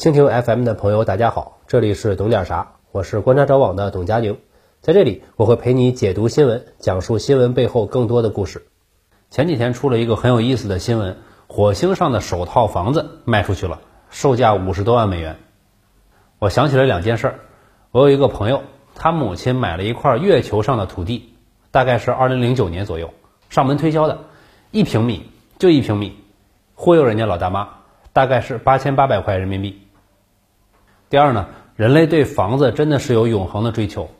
蜻蜓 FM 的朋友，大家好，这里是懂点啥，我是观察者网的董佳宁，在这里我会陪你解读新闻，讲述新闻背后更多的故事。前几天出了一个很有意思的新闻，火星上的首套房子卖出去了，售价五十多万美元。我想起了两件事儿，我有一个朋友，他母亲买了一块月球上的土地，大概是二零零九年左右上门推销的，一平米就一平米，忽悠人家老大妈，大概是八千八百块人民币。第二呢，人类对房子真的是有永恒的追求，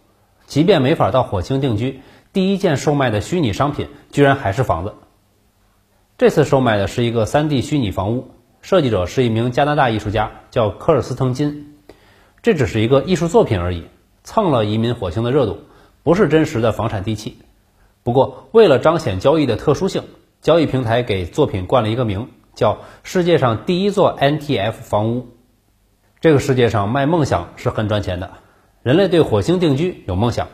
即便没法到火星定居，第一件售卖的虚拟商品居然还是房子。这次售卖的是一个 3D 虚拟房屋，设计者是一名加拿大艺术家，叫科尔斯滕金。这只是一个艺术作品而已，蹭了移民火星的热度，不是真实的房产地契。不过，为了彰显交易的特殊性，交易平台给作品冠了一个名，叫“世界上第一座 NTF 房屋”。这个世界上卖梦想是很赚钱的，人类对火星定居有梦想，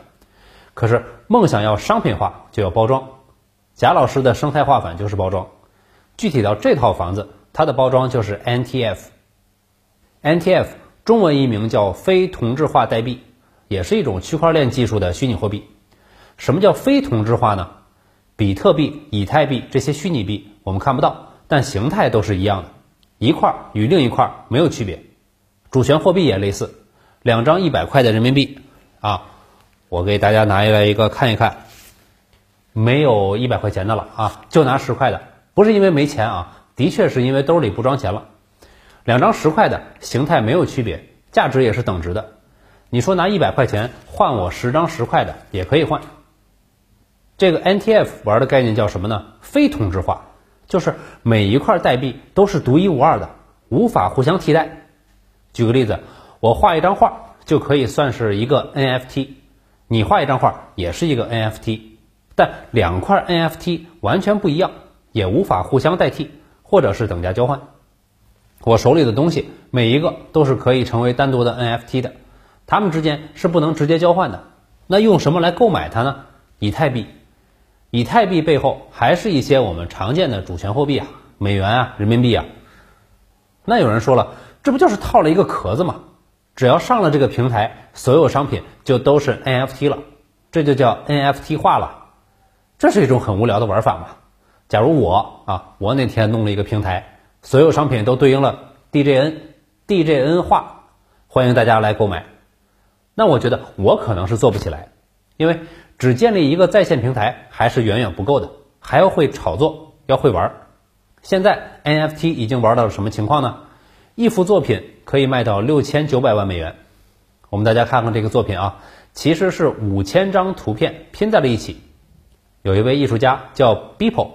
可是梦想要商品化就要包装。贾老师的生态化反就是包装，具体到这套房子，它的包装就是 NTF。NTF 中文译名叫非同质化代币，也是一种区块链技术的虚拟货币。什么叫非同质化呢？比特币、以太币这些虚拟币我们看不到，但形态都是一样的，一块与另一块没有区别。主权货币也类似，两张一百块的人民币啊，我给大家拿来一个看一看，没有一百块钱的了啊，就拿十块的，不是因为没钱啊，的确是因为兜里不装钱了。两张十块的形态没有区别，价值也是等值的。你说拿一百块钱换我十张十块的也可以换。这个 NTF 玩的概念叫什么呢？非同质化，就是每一块代币都是独一无二的，无法互相替代。举个例子，我画一张画就可以算是一个 NFT，你画一张画也是一个 NFT，但两块 NFT 完全不一样，也无法互相代替或者是等价交换。我手里的东西每一个都是可以成为单独的 NFT 的，它们之间是不能直接交换的。那用什么来购买它呢？以太币，以太币背后还是一些我们常见的主权货币啊，美元啊，人民币啊。那有人说了。这不就是套了一个壳子吗？只要上了这个平台，所有商品就都是 NFT 了，这就叫 NFT 化了。这是一种很无聊的玩法嘛？假如我啊，我那天弄了一个平台，所有商品都对应了 DJN，DJN 化，欢迎大家来购买。那我觉得我可能是做不起来，因为只建立一个在线平台还是远远不够的，还要会炒作，要会玩。现在 NFT 已经玩到了什么情况呢？一幅作品可以卖到六千九百万美元。我们大家看看这个作品啊，其实是五千张图片拼在了一起。有一位艺术家叫 Beeple，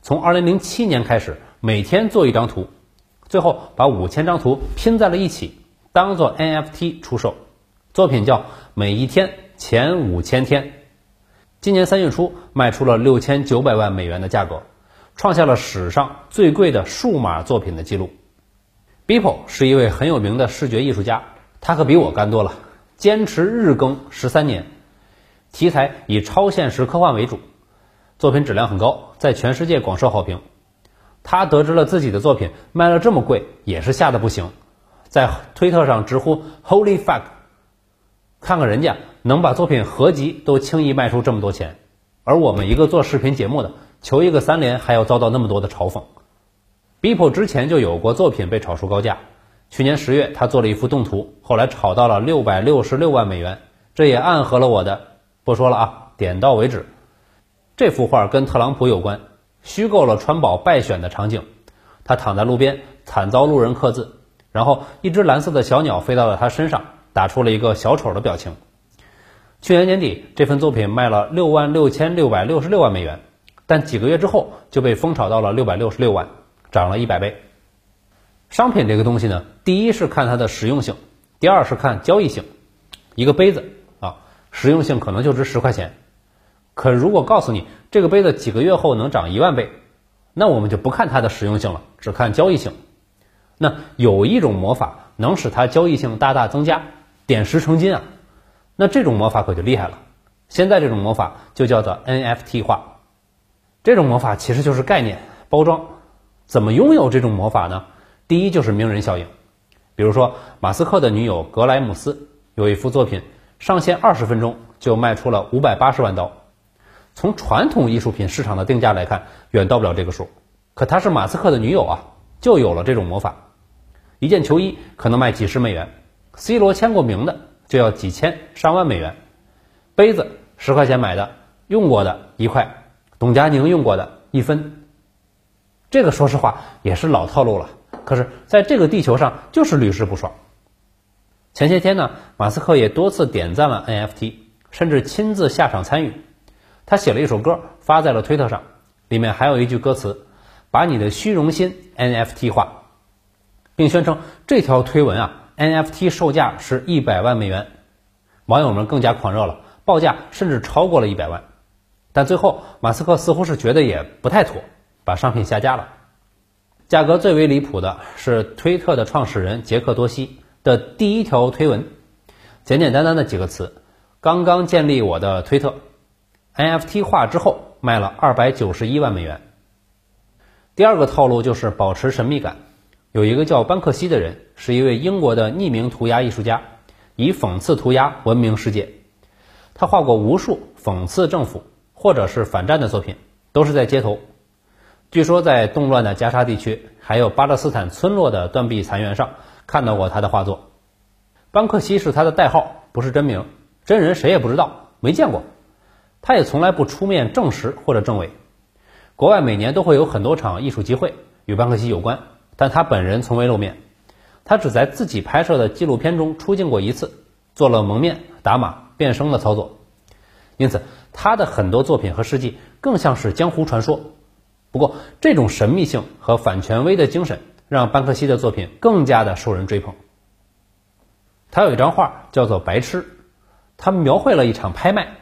从二零零七年开始，每天做一张图，最后把五千张图拼在了一起，当做 NFT 出售。作品叫《每一天前五千天》，今年三月初卖出了六千九百万美元的价格，创下了史上最贵的数码作品的记录。Beeple 是一位很有名的视觉艺术家，他可比我干多了，坚持日更十三年，题材以超现实科幻为主，作品质量很高，在全世界广受好评。他得知了自己的作品卖了这么贵，也是吓得不行，在推特上直呼 “Holy fuck”，看看人家能把作品合集都轻易卖出这么多钱，而我们一个做视频节目的，求一个三连还要遭到那么多的嘲讽。Beeple 之前就有过作品被炒出高价，去年十月他做了一幅动图，后来炒到了六百六十六万美元，这也暗合了我的。不说了啊，点到为止。这幅画跟特朗普有关，虚构了川宝败选的场景，他躺在路边，惨遭路人刻字，然后一只蓝色的小鸟飞到了他身上，打出了一个小丑的表情。去年年底，这份作品卖了六万六千六百六十六万美元，但几个月之后就被疯炒到了六百六十六万。涨了一百倍。商品这个东西呢，第一是看它的实用性，第二是看交易性。一个杯子啊，实用性可能就值十块钱，可如果告诉你这个杯子几个月后能涨一万倍，那我们就不看它的实用性了，只看交易性。那有一种魔法能使它交易性大大增加，点石成金啊，那这种魔法可就厉害了。现在这种魔法就叫做 NFT 化，这种魔法其实就是概念包装。怎么拥有这种魔法呢？第一就是名人效应，比如说马斯克的女友格莱姆斯有一幅作品，上线二十分钟就卖出了五百八十万刀。从传统艺术品市场的定价来看，远到不了这个数。可她是马斯克的女友啊，就有了这种魔法。一件球衣可能卖几十美元，C 罗签过名的就要几千上万美元。杯子十块钱买的，用过的一块，董佳宁用过的一分。这个说实话也是老套路了，可是在这个地球上就是屡试不爽。前些天呢，马斯克也多次点赞了 NFT，甚至亲自下场参与。他写了一首歌发在了推特上，里面还有一句歌词：“把你的虚荣心 NFT 化”，并宣称这条推文啊 NFT 售价是一百万美元。网友们更加狂热了，报价甚至超过了一百万。但最后马斯克似乎是觉得也不太妥，把商品下架了。价格最为离谱的是推特的创始人杰克多西的第一条推文，简简单单的几个词：“刚刚建立我的推特。” NFT 化之后卖了二百九十一万美元。第二个套路就是保持神秘感。有一个叫班克西的人，是一位英国的匿名涂鸦艺术家，以讽刺涂鸦闻名世界。他画过无数讽刺政府或者是反战的作品，都是在街头。据说在动乱的加沙地区，还有巴勒斯坦村落的断壁残垣上看到过他的画作。班克西是他的代号，不是真名，真人谁也不知道，没见过。他也从来不出面证实或者证伪。国外每年都会有很多场艺术集会与班克西有关，但他本人从未露面。他只在自己拍摄的纪录片中出镜过一次，做了蒙面、打码、变声的操作。因此，他的很多作品和事迹更像是江湖传说。不过，这种神秘性和反权威的精神让班克西的作品更加的受人追捧。他有一张画叫做《白痴》，他描绘了一场拍卖。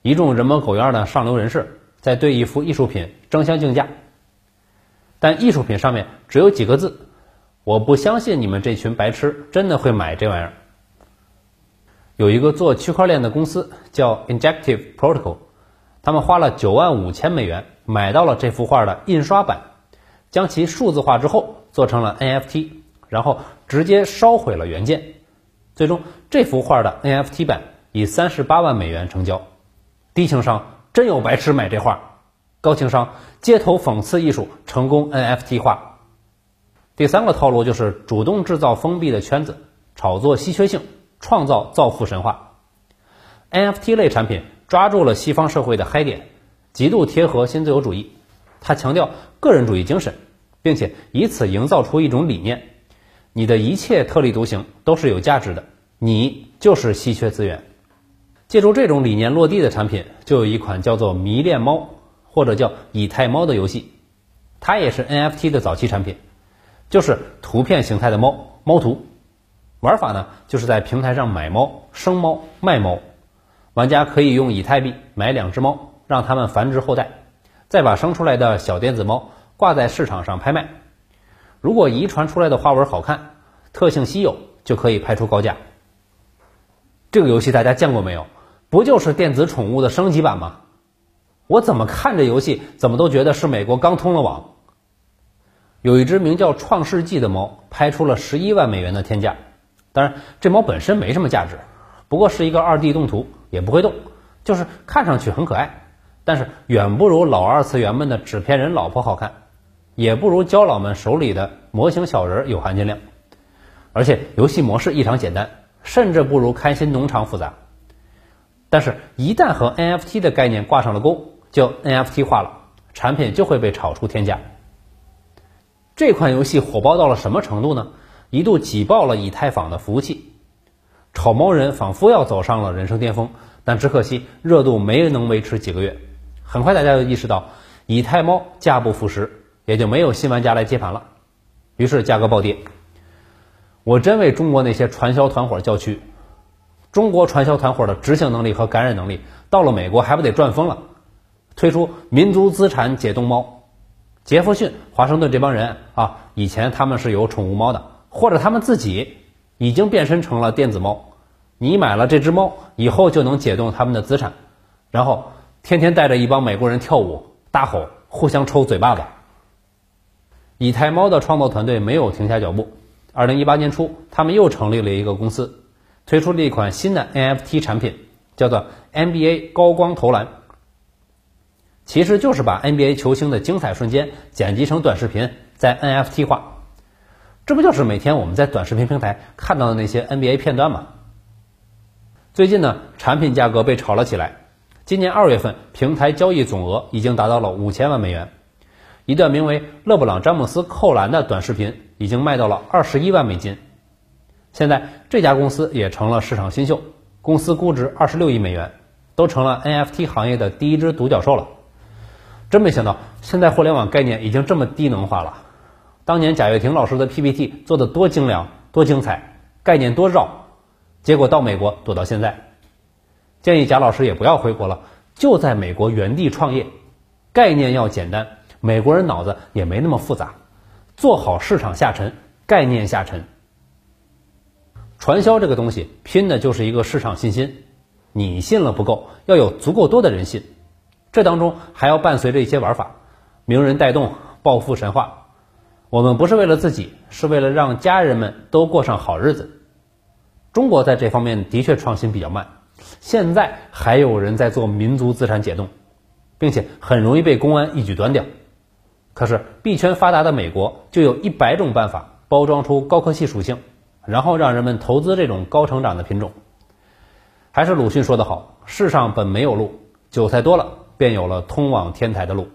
一众人模狗样的上流人士在对一幅艺术品争相竞价，但艺术品上面只有几个字：“我不相信你们这群白痴真的会买这玩意儿。”有一个做区块链的公司叫 Injective Protocol，他们花了九万五千美元买到了这幅画的印刷版，将其数字化之后做成了 NFT，然后直接烧毁了原件。最终，这幅画的 NFT 版以三十八万美元成交。低情商真有白痴买这画，高情商街头讽刺艺术成功 NFT 化。第三个套路就是主动制造封闭的圈子，炒作稀缺性，创造造富神话。NFT 类产品抓住了西方社会的嗨点，极度贴合新自由主义。它强调个人主义精神，并且以此营造出一种理念：你的一切特立独行都是有价值的，你就是稀缺资源。借助这种理念落地的产品，就有一款叫做“迷恋猫”或者叫“以太猫”的游戏，它也是 NFT 的早期产品，就是图片形态的猫猫图。玩法呢，就是在平台上买猫、生猫、卖猫，玩家可以用以太币买两只猫，让它们繁殖后代，再把生出来的小电子猫挂在市场上拍卖。如果遗传出来的花纹好看、特性稀有，就可以拍出高价。这个游戏大家见过没有？不就是电子宠物的升级版吗？我怎么看这游戏，怎么都觉得是美国刚通了网。有一只名叫“创世纪”的猫，拍出了十一万美元的天价。当然，这猫本身没什么价值，不过是一个二 D 动图，也不会动，就是看上去很可爱。但是远不如老二次元们的纸片人老婆好看，也不如胶老们手里的模型小人有含金量。而且游戏模式异常简单，甚至不如开心农场复杂。但是，一旦和 NFT 的概念挂上了钩，就 NFT 化了，产品就会被炒出天价。这款游戏火爆到了什么程度呢？一度挤爆了以太坊的服务器，炒猫人仿佛要走上了人生巅峰，但只可惜热度没能维持几个月。很快大家就意识到，以太猫价不符实，也就没有新玩家来接盘了，于是价格暴跌。我真为中国那些传销团伙叫屈。中国传销团伙的执行能力和感染能力，到了美国还不得赚疯了？推出民族资产解冻猫，杰弗逊、华盛顿这帮人啊，以前他们是有宠物猫的，或者他们自己已经变身成了电子猫。你买了这只猫，以后就能解冻他们的资产，然后天天带着一帮美国人跳舞、大吼、互相抽嘴巴子。以太猫的创作团队没有停下脚步。二零一八年初，他们又成立了一个公司，推出了一款新的 NFT 产品，叫做 NBA 高光投篮。其实就是把 NBA 球星的精彩瞬间剪辑成短视频，在 NFT 化。这不就是每天我们在短视频平台看到的那些 NBA 片段吗？最近呢，产品价格被炒了起来。今年二月份，平台交易总额已经达到了五千万美元。一段名为《勒布朗·詹姆斯扣篮》的短视频已经卖到了二十一万美金。现在这家公司也成了市场新秀，公司估值二十六亿美元，都成了 NFT 行业的第一只独角兽了。真没想到，现在互联网概念已经这么低能化了。当年贾跃亭老师的 PPT 做的多精良、多精彩，概念多绕，结果到美国躲到现在。建议贾老师也不要回国了，就在美国原地创业，概念要简单。美国人脑子也没那么复杂，做好市场下沉，概念下沉。传销这个东西拼的就是一个市场信心，你信了不够，要有足够多的人信。这当中还要伴随着一些玩法，名人带动、暴富神话。我们不是为了自己，是为了让家人们都过上好日子。中国在这方面的确创新比较慢，现在还有人在做民族资产解冻，并且很容易被公安一举端掉。可是币圈发达的美国就有一百种办法包装出高科技属性，然后让人们投资这种高成长的品种。还是鲁迅说得好：“世上本没有路，韭菜多了，便有了通往天台的路。”